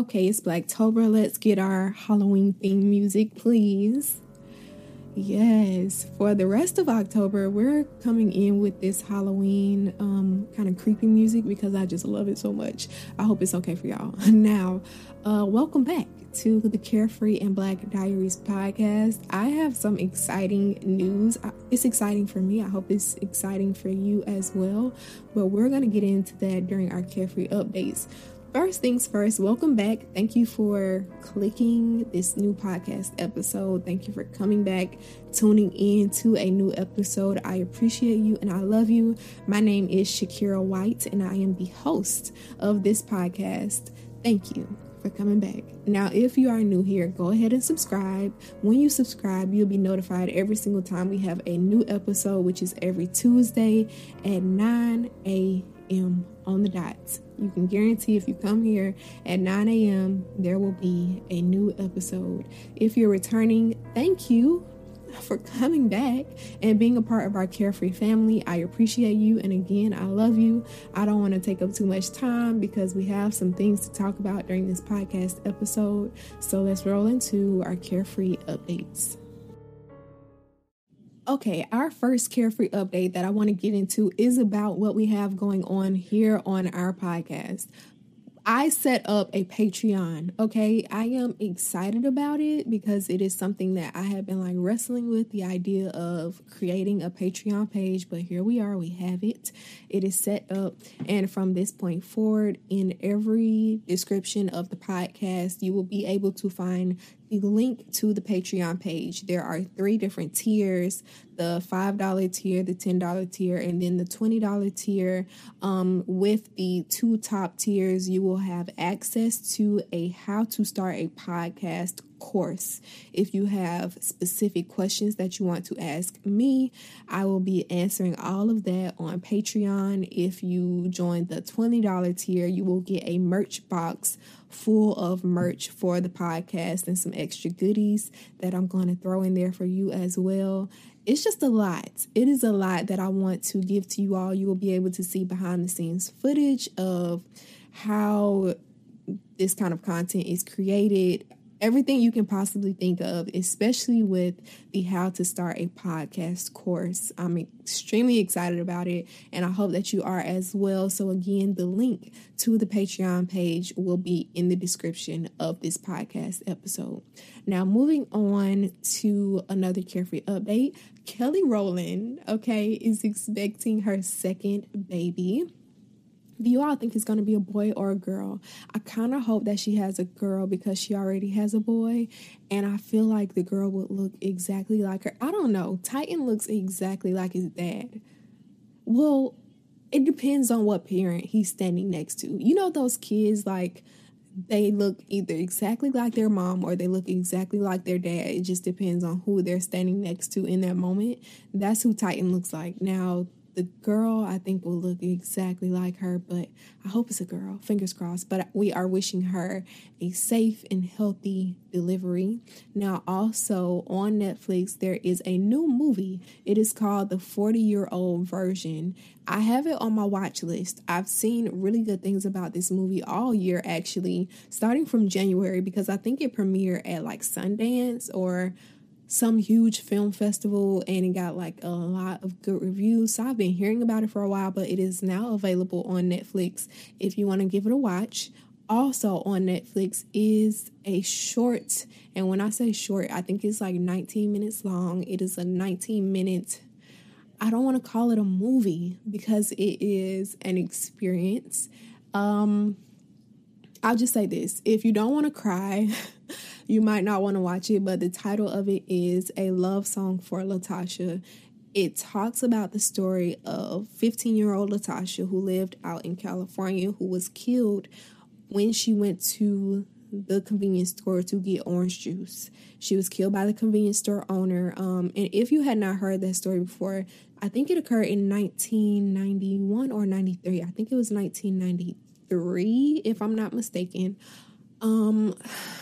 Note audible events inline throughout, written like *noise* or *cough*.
Okay, it's Blacktober. Let's get our Halloween theme music, please. Yes, for the rest of October, we're coming in with this Halloween um, kind of creepy music because I just love it so much. I hope it's okay for y'all. *laughs* Now, uh, welcome back to the Carefree and Black Diaries podcast. I have some exciting news. It's exciting for me. I hope it's exciting for you as well. But we're going to get into that during our Carefree updates. First things first, welcome back. Thank you for clicking this new podcast episode. Thank you for coming back, tuning in to a new episode. I appreciate you and I love you. My name is Shakira White, and I am the host of this podcast. Thank you for coming back. Now, if you are new here, go ahead and subscribe. When you subscribe, you'll be notified every single time we have a new episode, which is every Tuesday at 9 a.m. on the dot. You can guarantee if you come here at 9 a.m., there will be a new episode. If you're returning, thank you for coming back and being a part of our carefree family. I appreciate you. And again, I love you. I don't want to take up too much time because we have some things to talk about during this podcast episode. So let's roll into our carefree updates. Okay, our first carefree update that I want to get into is about what we have going on here on our podcast. I set up a Patreon. Okay. I am excited about it because it is something that I have been like wrestling with the idea of creating a Patreon page. But here we are. We have it. It is set up. And from this point forward, in every description of the podcast, you will be able to find link to the Patreon page. There are three different tiers the $5 tier, the $10 tier, and then the $20 tier. Um, with the two top tiers, you will have access to a how to start a podcast course. If you have specific questions that you want to ask me, I will be answering all of that on Patreon. If you join the $20 tier, you will get a merch box full of merch for the podcast and some extra goodies that I'm going to throw in there for you as well. It's just a lot. It is a lot that I want to give to you all. You will be able to see behind the scenes footage of how this kind of content is created everything you can possibly think of, especially with the How to Start a Podcast course. I'm extremely excited about it, and I hope that you are as well. So, again, the link to the Patreon page will be in the description of this podcast episode. Now, moving on to another carefree update Kelly Rowland, okay, is expecting her second baby you all think it's going to be a boy or a girl? I kind of hope that she has a girl because she already has a boy. And I feel like the girl would look exactly like her. I don't know. Titan looks exactly like his dad. Well, it depends on what parent he's standing next to. You know, those kids, like, they look either exactly like their mom or they look exactly like their dad. It just depends on who they're standing next to in that moment. That's who Titan looks like. Now, the girl I think will look exactly like her, but I hope it's a girl. Fingers crossed. But we are wishing her a safe and healthy delivery. Now, also on Netflix, there is a new movie. It is called The 40 Year Old Version. I have it on my watch list. I've seen really good things about this movie all year, actually, starting from January, because I think it premiered at like Sundance or some huge film festival and it got like a lot of good reviews. So I've been hearing about it for a while, but it is now available on Netflix if you want to give it a watch. Also on Netflix is a short, and when I say short, I think it's like 19 minutes long. It is a 19 minute I don't want to call it a movie because it is an experience. Um I'll just say this. If you don't want to cry, *laughs* you might not want to watch it, but the title of it is A Love Song for Latasha. It talks about the story of 15 year old Latasha who lived out in California who was killed when she went to the convenience store to get orange juice. She was killed by the convenience store owner. Um, and if you had not heard that story before, I think it occurred in 1991 or 93. I think it was 1993, if I'm not mistaken. Um,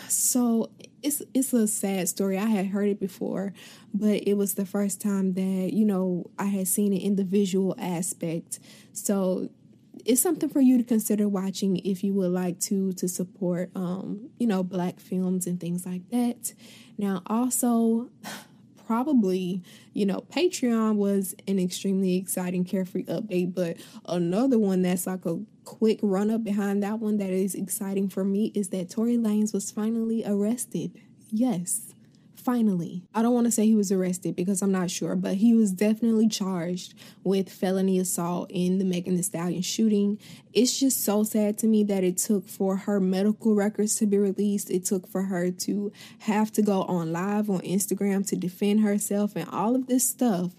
so it's it's a sad story. I had heard it before, but it was the first time that you know I had seen it in the visual aspect. So it's something for you to consider watching if you would like to to support um, you know, black films and things like that. Now also probably, you know, Patreon was an extremely exciting carefree update, but another one that's like a quick run up behind that one that is exciting for me is that Tory Lanez was finally arrested. Yes finally. I don't want to say he was arrested because I'm not sure, but he was definitely charged with felony assault in the Megan Thee Stallion shooting. It's just so sad to me that it took for her medical records to be released. It took for her to have to go on live on Instagram to defend herself and all of this stuff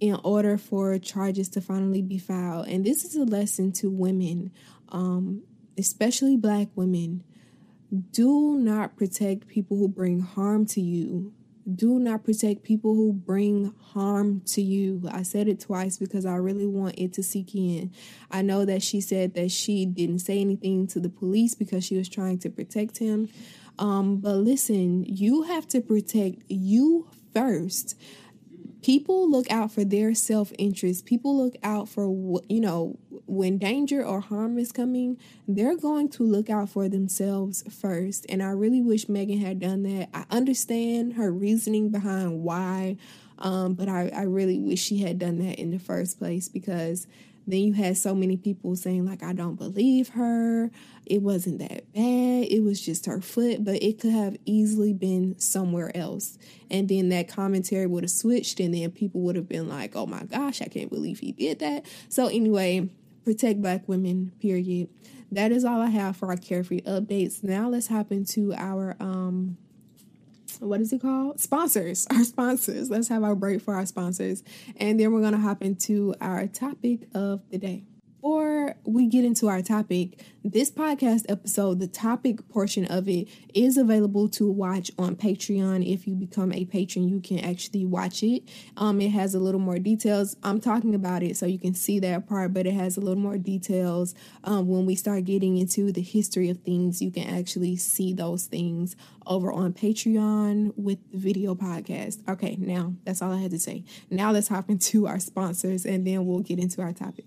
in order for charges to finally be filed. And this is a lesson to women, um, especially black women do not protect people who bring harm to you. Do not protect people who bring harm to you. I said it twice because I really want it to sink in. I know that she said that she didn't say anything to the police because she was trying to protect him. Um, but listen, you have to protect you first people look out for their self interest. People look out for, you know, when danger or harm is coming, they're going to look out for themselves first. And I really wish Megan had done that. I understand her reasoning behind why, um, but I, I really wish she had done that in the first place because then you had so many people saying, like, I don't believe her. It wasn't that bad. It was just her foot, but it could have easily been somewhere else. And then that commentary would have switched, and then people would have been like, oh my gosh, I can't believe he did that. So, anyway, protect black women, period. That is all I have for our carefree updates. Now let's hop into our um what is it called? Sponsors. *laughs* Our sponsors. Let's have our break for our sponsors. And then we're going to hop into our topic of the day before we get into our topic, this podcast episode, the topic portion of it is available to watch on Patreon. If you become a patron, you can actually watch it. Um, it has a little more details. I'm talking about it so you can see that part, but it has a little more details. Um, when we start getting into the history of things, you can actually see those things over on Patreon with the video podcast. Okay, now that's all I had to say. Now let's hop into our sponsors and then we'll get into our topic.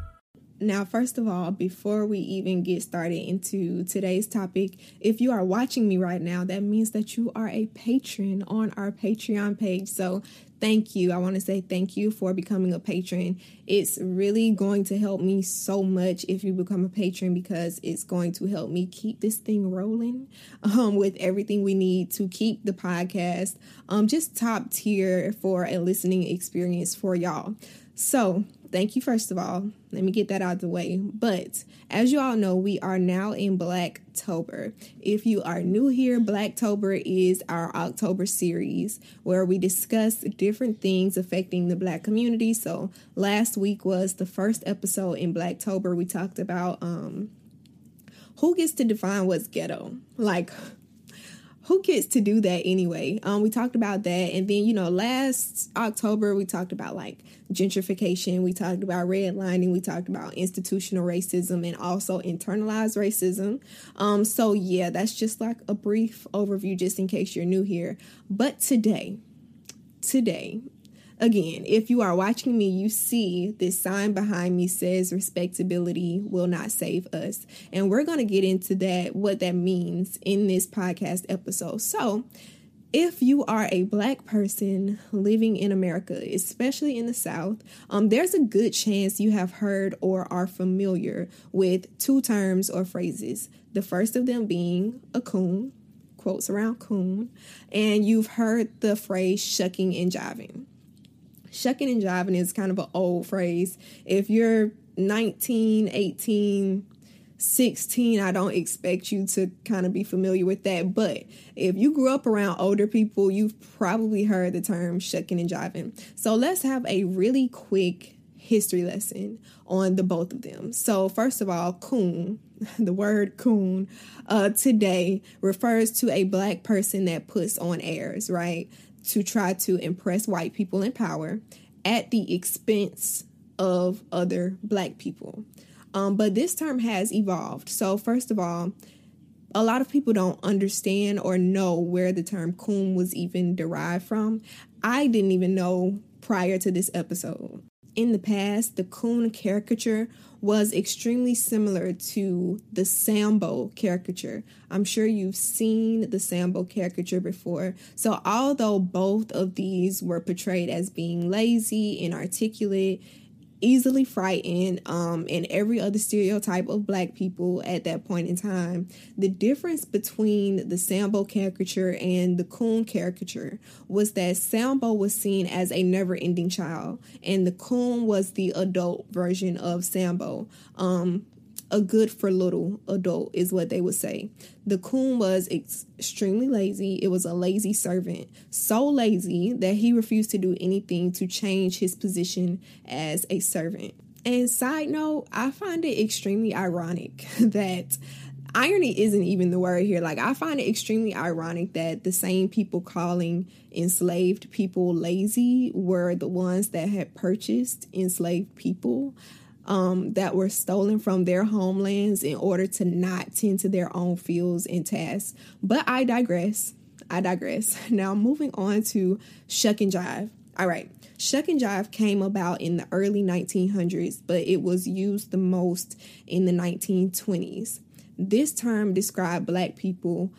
Now, first of all, before we even get started into today's topic, if you are watching me right now, that means that you are a patron on our Patreon page. So, thank you. I want to say thank you for becoming a patron. It's really going to help me so much if you become a patron because it's going to help me keep this thing rolling um, with everything we need to keep the podcast um, just top tier for a listening experience for y'all. So, thank you, first of all. Let me get that out of the way. But as you all know, we are now in Blacktober. If you are new here, Blacktober is our October series where we discuss different things affecting the Black community. So last week was the first episode in Blacktober. We talked about um, who gets to define what's ghetto. Like, who gets to do that anyway? Um, we talked about that, and then you know, last October we talked about like gentrification, we talked about redlining, we talked about institutional racism, and also internalized racism. Um, so yeah, that's just like a brief overview, just in case you're new here. But today, today Again, if you are watching me, you see this sign behind me says respectability will not save us. And we're going to get into that, what that means in this podcast episode. So, if you are a black person living in America, especially in the South, um, there's a good chance you have heard or are familiar with two terms or phrases. The first of them being a coon, quotes around coon, and you've heard the phrase shucking and jiving shucking and jiving is kind of an old phrase. If you're 19, 18, 16, I don't expect you to kind of be familiar with that. But if you grew up around older people, you've probably heard the term shucking and jiving. So let's have a really quick history lesson on the both of them. So, first of all, coon, *laughs* the word coon uh, today refers to a black person that puts on airs, right? To try to impress white people in power at the expense of other black people. Um, but this term has evolved. So, first of all, a lot of people don't understand or know where the term coon was even derived from. I didn't even know prior to this episode. In the past, the coon caricature was extremely similar to the Sambo caricature. I'm sure you've seen the Sambo caricature before. So, although both of these were portrayed as being lazy, inarticulate, easily frightened um, and every other stereotype of black people at that point in time. The difference between the Sambo caricature and the Coon caricature was that Sambo was seen as a never ending child, and the Coon was the adult version of Sambo. Um, a good for little adult is what they would say. The coon was extremely lazy. It was a lazy servant, so lazy that he refused to do anything to change his position as a servant. And side note, I find it extremely ironic *laughs* that irony isn't even the word here. Like, I find it extremely ironic that the same people calling enslaved people lazy were the ones that had purchased enslaved people um, that were stolen from their homelands in order to not tend to their own fields and tasks. But I digress. I digress. *laughs* Now, moving on to shuck and jive. All right, shuck and jive came about in the early 1900s, but it was used the most in the 1920s. This term described black people,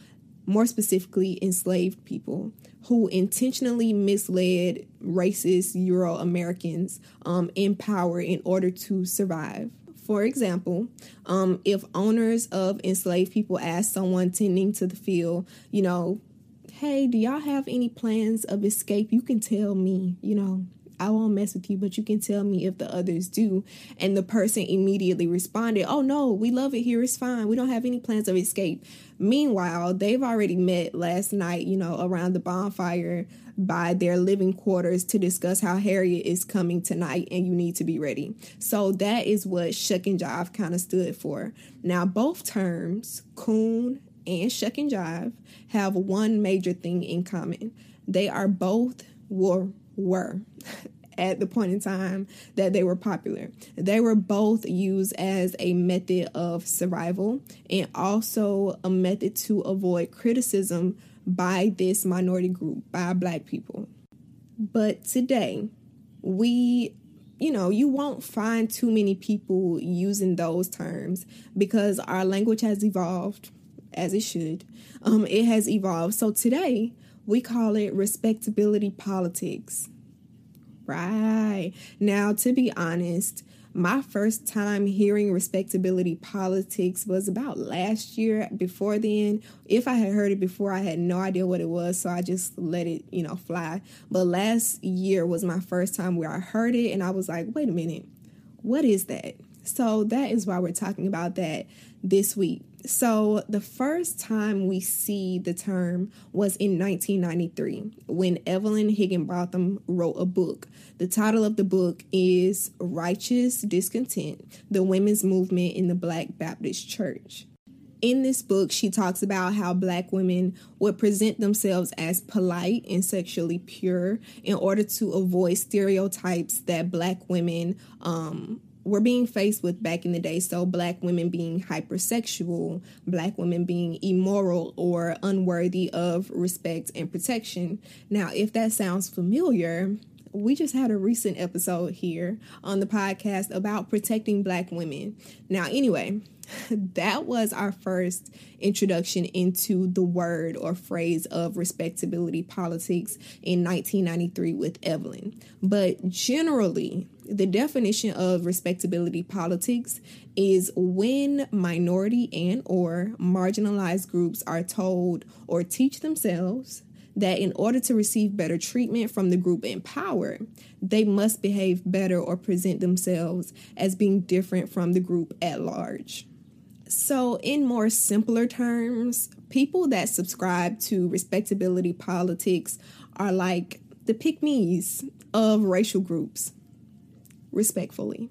more specifically enslaved people, who intentionally misled racist Euro Americans um, in power in order to survive. For example, um, if owners of enslaved people ask someone tending to the field, you know, hey, do y'all have any plans of escape? You can tell me, you know, I won't mess with you, but you can tell me if the others do. And the person immediately responded, Oh, no, we love it here. It's fine. We don't have any plans of escape. Meanwhile, they've already met last night, you know, around the bonfire by their living quarters to discuss how Harriet is coming tonight and you need to be ready. So that is what shuck and jive kind of stood for. Now, both terms, coon and shuck and jive, have one major thing in common. They are both war were *laughs* at the point in time that they were popular. They were both used as a method of survival and also a method to avoid criticism by this minority group, by black people. But today, we you know, you won't find too many people using those terms because our language has evolved as it should. Um, it has evolved. So today, we call it respectability politics. Right. Now, to be honest, my first time hearing respectability politics was about last year. Before then, if I had heard it before, I had no idea what it was, so I just let it, you know, fly. But last year was my first time where I heard it and I was like, wait a minute, what is that? So that is why we're talking about that this week. So, the first time we see the term was in 1993 when Evelyn Higginbotham wrote a book. The title of the book is Righteous Discontent The Women's Movement in the Black Baptist Church. In this book, she talks about how black women would present themselves as polite and sexually pure in order to avoid stereotypes that black women um, were being faced with back in the day. So, black women being hypersexual, black women being immoral or unworthy of respect and protection. Now, if that sounds familiar, we just had a recent episode here on the podcast about protecting black women. Now, anyway, *laughs* that was our first introduction into the word or phrase of respectability politics in 1993 with Evelyn. But generally, the definition of respectability politics is when minority and or marginalized groups are told or teach themselves that in order to receive better treatment from the group in power, they must behave better or present themselves as being different from the group at large. So, in more simpler terms, people that subscribe to respectability politics are like the pick of racial groups. respectfully.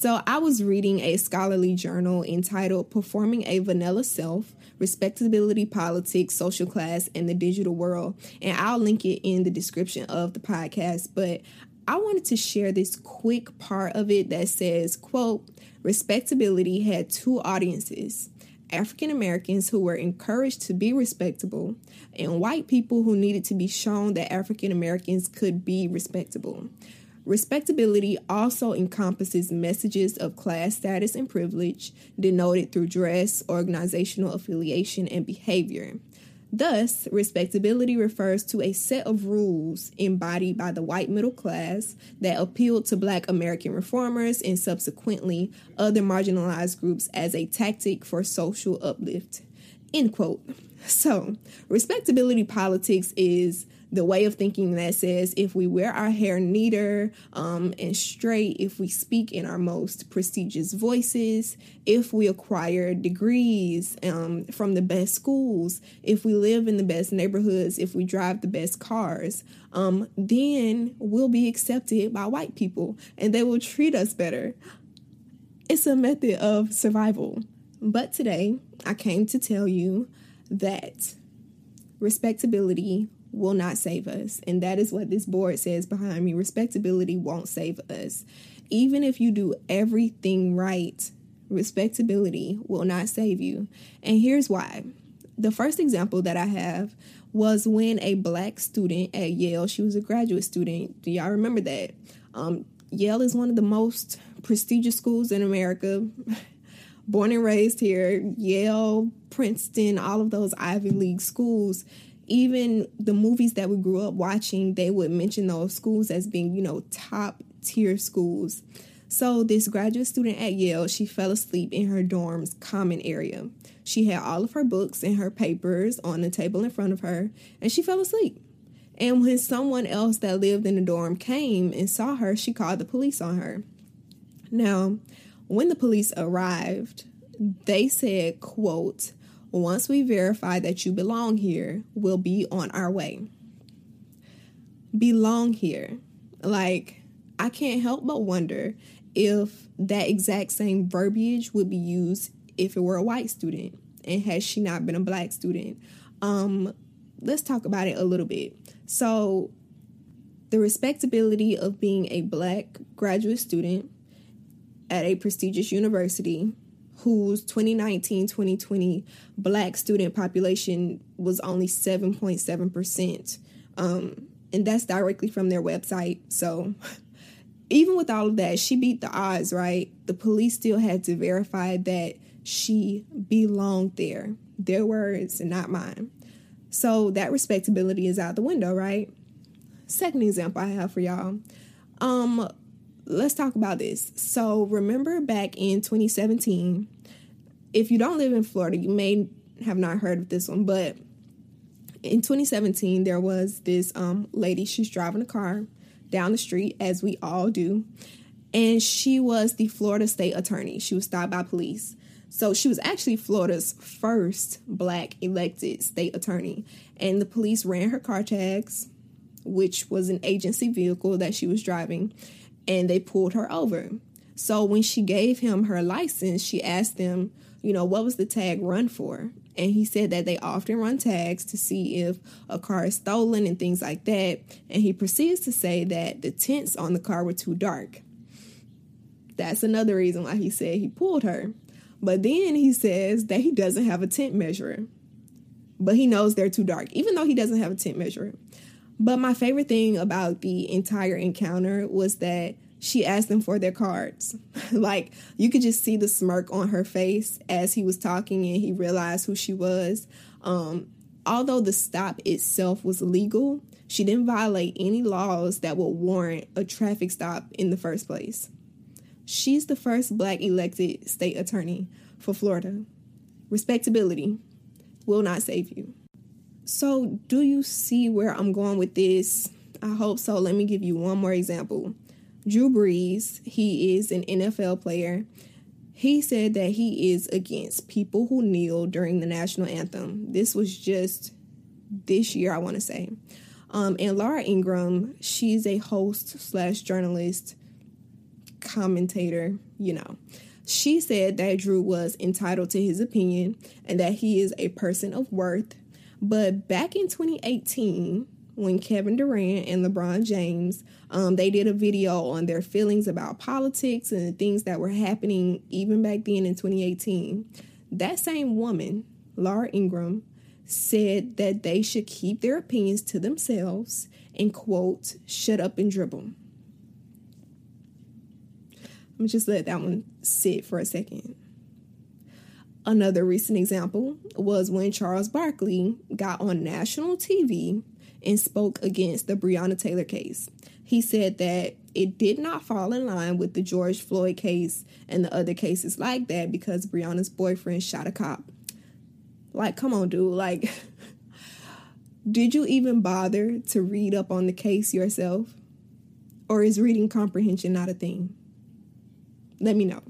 So I was reading a scholarly journal entitled Performing a Vanilla Self Respectability, Politics, Social Class, and the Digital World. And I'll link it in the description of the podcast. But I wanted to share this quick part of it that says, quote, respectability had two audiences. African Americans who were encouraged to be respectable, and white people who needed to be shown that African Americans could be respectable. Respectability also encompasses messages of class status and privilege denoted through dress, organizational affiliation, and behavior. Thus, respectability refers to a set of rules embodied by the white middle class that appealed to black American reformers and subsequently other marginalized groups as a tactic for social uplift. End quote. So, respectability politics is the way of thinking that says if we wear our hair neater um, and straight, if we speak in our most prestigious voices, if we acquire degrees um, from the best schools, if we live in the best neighborhoods, if we drive the best cars, um, then we'll be accepted by white people and they will treat us better. It's a method of survival. But today, I came to tell you that respectability will not save us. And that is what this board says behind me. Respectability won't save us. Even if you do everything right, respectability will not save you. And here's why. The first example that I have was when a black student at Yale, she was a graduate student. Do y'all remember that? Um, Yale is one of the most prestigious schools in America. *laughs* Born and raised here, Yale, Princeton, all of those Ivy League schools even the movies that we grew up watching, they would mention those schools as being, you know, top tier schools. So, this graduate student at Yale, she fell asleep in her dorm's common area. She had all of her books and her papers on the table in front of her, and she fell asleep. And when someone else that lived in the dorm came and saw her, she called the police on her. Now, when the police arrived, they said, quote, once we verify that you belong here, we'll be on our way. Belong here. Like, I can't help but wonder if that exact same verbiage would be used if it were a white student and had she not been a black student. Um, let's talk about it a little bit. So, the respectability of being a black graduate student at a prestigious university whose 2019 2020 black student population was only 7.7%. Um, and that's directly from their website. So, even with all of that, she beat the odds, right? The police still had to verify that she belonged there. Their words and not mine. So, that respectability is out the window, right? Second example I have for y'all. Um, let's talk about this. So, remember back in 2017, if you don't live in Florida, you may have not heard of this one, but in 2017, there was this um, lady, she's driving a car down the street, as we all do, and she was the Florida state attorney. She was stopped by police. So she was actually Florida's first black elected state attorney. And the police ran her car tags, which was an agency vehicle that she was driving and they pulled her over. So when she gave him her license, she asked them, you know, what was the tag run for? And he said that they often run tags to see if a car is stolen and things like that. And he proceeds to say that the tints on the car were too dark. That's another reason why he said he pulled her. But then he says that he doesn't have a tint measurer. But he knows they're too dark, even though he doesn't have a tint measurer. But my favorite thing about the entire encounter was that she asked them for their cards. *laughs* like you could just see the smirk on her face as he was talking and he realized who she was. Um, although the stop itself was legal, she didn't violate any laws that would warrant a traffic stop in the first place. She's the first black elected state attorney for Florida. Respectability will not save you. So, do you see where I'm going with this? I hope so. Let me give you one more example. Drew Brees, he is an NFL player. He said that he is against people who kneel during the national anthem. This was just this year, I want to say. Um, and Laura Ingraham, she's a host slash journalist commentator, you know. She said that Drew was entitled to his opinion and that he is a person of worth. But back in 2018, when Kevin Durant and LeBron James, um, they did a video on their feelings about politics and the things that were happening even back then in 2018. That same woman, Laura Ingraham, said that they should keep their opinions to themselves and quote, shut up and dribble. Let me just let that one sit for a second. Another recent example was when Charles Barkley got on national TV and spoke against the Breonna Taylor case. He said that it did not fall in line with the George Floyd case and the other cases like that because Breonna's boyfriend shot a cop. Like, come on, dude. Like, *laughs* did you even bother to read up on the case yourself? Or is reading comprehension not a thing? Let me know.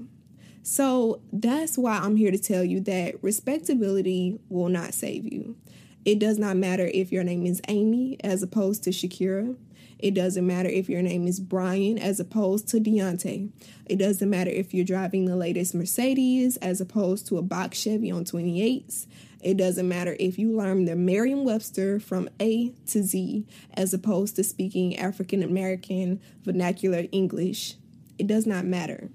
So that's why I'm here to tell you that respectability will not save you. It does not matter if your name is Amy as opposed to Shakira. It doesn't matter if your name is Brian as opposed to Deontay. It doesn't matter if you're driving the latest Mercedes as opposed to a box Chevy on 28s. It doesn't matter if you learn the Merriam Webster from A to Z as opposed to speaking African American vernacular English. It does not matter.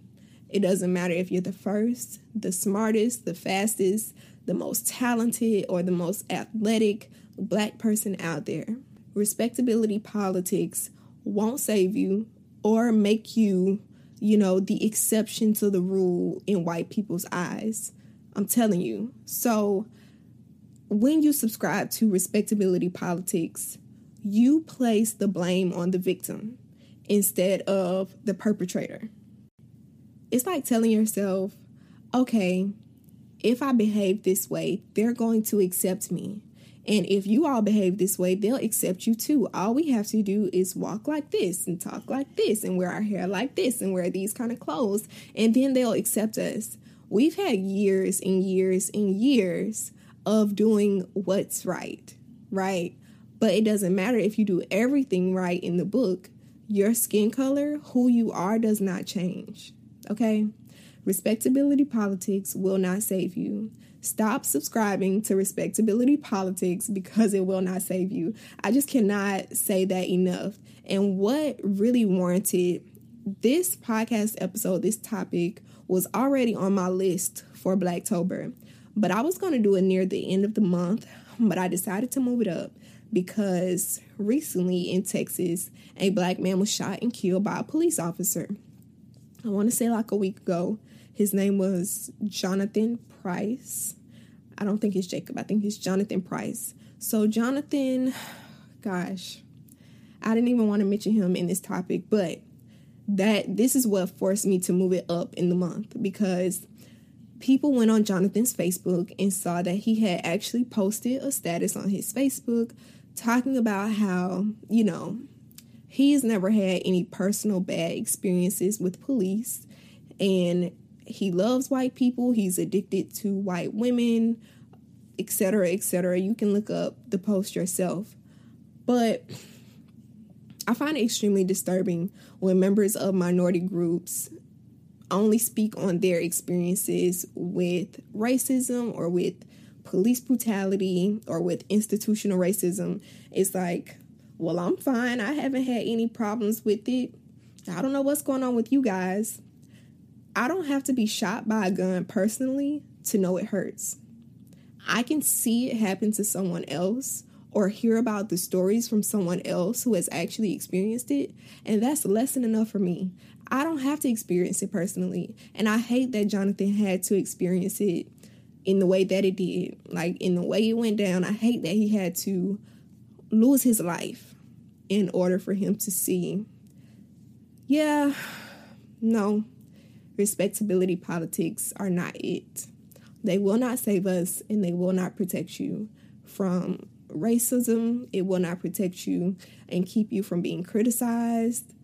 It doesn't matter if you're the first, the smartest, the fastest, the most talented or the most athletic black person out there. Respectability politics won't save you or make you, you know, the exception to the rule in white people's eyes. I'm telling you. So, when you subscribe to respectability politics, you place the blame on the victim instead of the perpetrator. It's like telling yourself, okay, if I behave this way, they're going to accept me. And if you all behave this way, they'll accept you too. All we have to do is walk like this and talk like this and wear our hair like this and wear these kind of clothes, and then they'll accept us. We've had years and years and years of doing what's right, right? But it doesn't matter if you do everything right in the book, your skin color, who you are, does not change, okay? Respectability politics will not save you. Stop subscribing to respectability politics because it will not save you. I just cannot say that enough. And what really warranted this podcast episode, this topic, was already on my list for Blacktober. But I was going to do it near the end of the month, but I decided to move it up because recently in Texas, a black man was shot and killed by a police officer. I want to say like a week ago. His name was Jonathan Price. I don't think it's Jacob. I think he's Jonathan Price. So Jonathan, gosh, I didn't even want to mention him in this topic, but that this is what forced me to move it up in the month because people went on Jonathan's Facebook and saw that he had actually posted a status on his Facebook talking about how, you know, he's never had any personal bad experiences with police and he loves white people, he's addicted to white women, etc., etc. You can look up the post yourself. But I find it extremely disturbing when members of minority groups only speak on their experiences with racism or with police brutality or with institutional racism. It's like, well, I'm fine. I haven't had any problems with it. I don't know what's going on with you guys. I don't have to be shot by a gun personally to know it hurts. I can see it happen to someone else or hear about the stories from someone else who has actually experienced it, and that's lesson enough for me. I don't have to experience it personally, and I hate that Jonathan had to experience it in the way that it did. Like in the way it went down, I hate that he had to lose his life in order for him to see. Yeah, no, respectability politics are not it. They will not save us and they will not protect you from racism. It will not protect you and keep you from being criticized.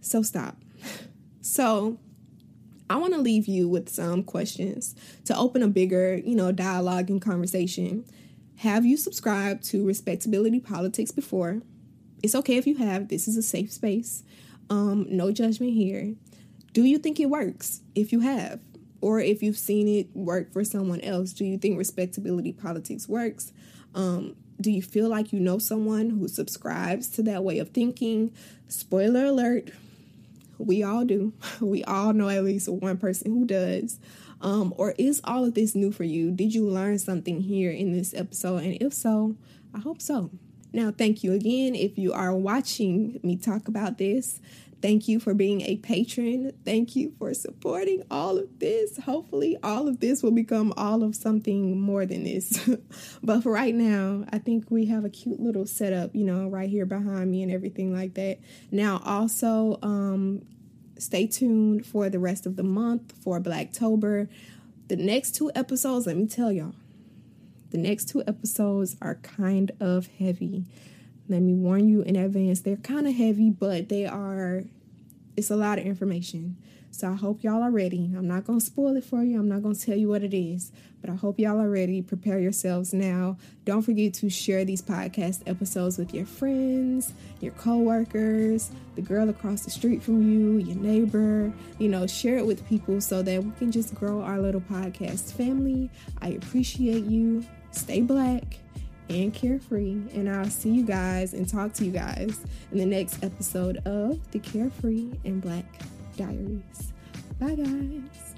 So stop. *laughs* So I want to leave you with some questions to open a bigger, you know, dialogue and conversation. Have you subscribed to respectability politics before? It's okay if you have. This is a safe space. Um, no judgment here do you think it works? If you have, or if you've seen it work for someone else, do you think respectability politics works? Um, do you feel like you know someone who subscribes to that way of thinking? Spoiler alert, we all do. *laughs* We all know at least one person who does. Um, or is all of this new for you? Did you learn something here in this episode? And if so, I hope so. Now, thank you again if you are watching me talk about this. Thank you for being a patron. Thank you for supporting all of this. Hopefully, all of this will become all of something more than this. *laughs* but for right now, I think we have a cute little setup, you know, right here behind me and everything like that. Now, also, um, stay tuned for the rest of the month for Blacktober. The next two episodes, let me tell y'all, the next two episodes are kind of heavy. Let me warn you in advance, they're kind of heavy, but they are, it's a lot of information. So I hope y'all are ready. I'm not going to spoil it for you. I'm not going to tell you what it is, but I hope y'all are ready. Prepare yourselves now. Don't forget to share these podcast episodes with your friends, your coworkers, the girl across the street from you, your neighbor. You know, share it with people so that we can just grow our little podcast family. I appreciate you. Stay black and carefree. And I'll see you guys and talk to you guys in the next episode of the Carefree and Black Diaries. Bye, guys.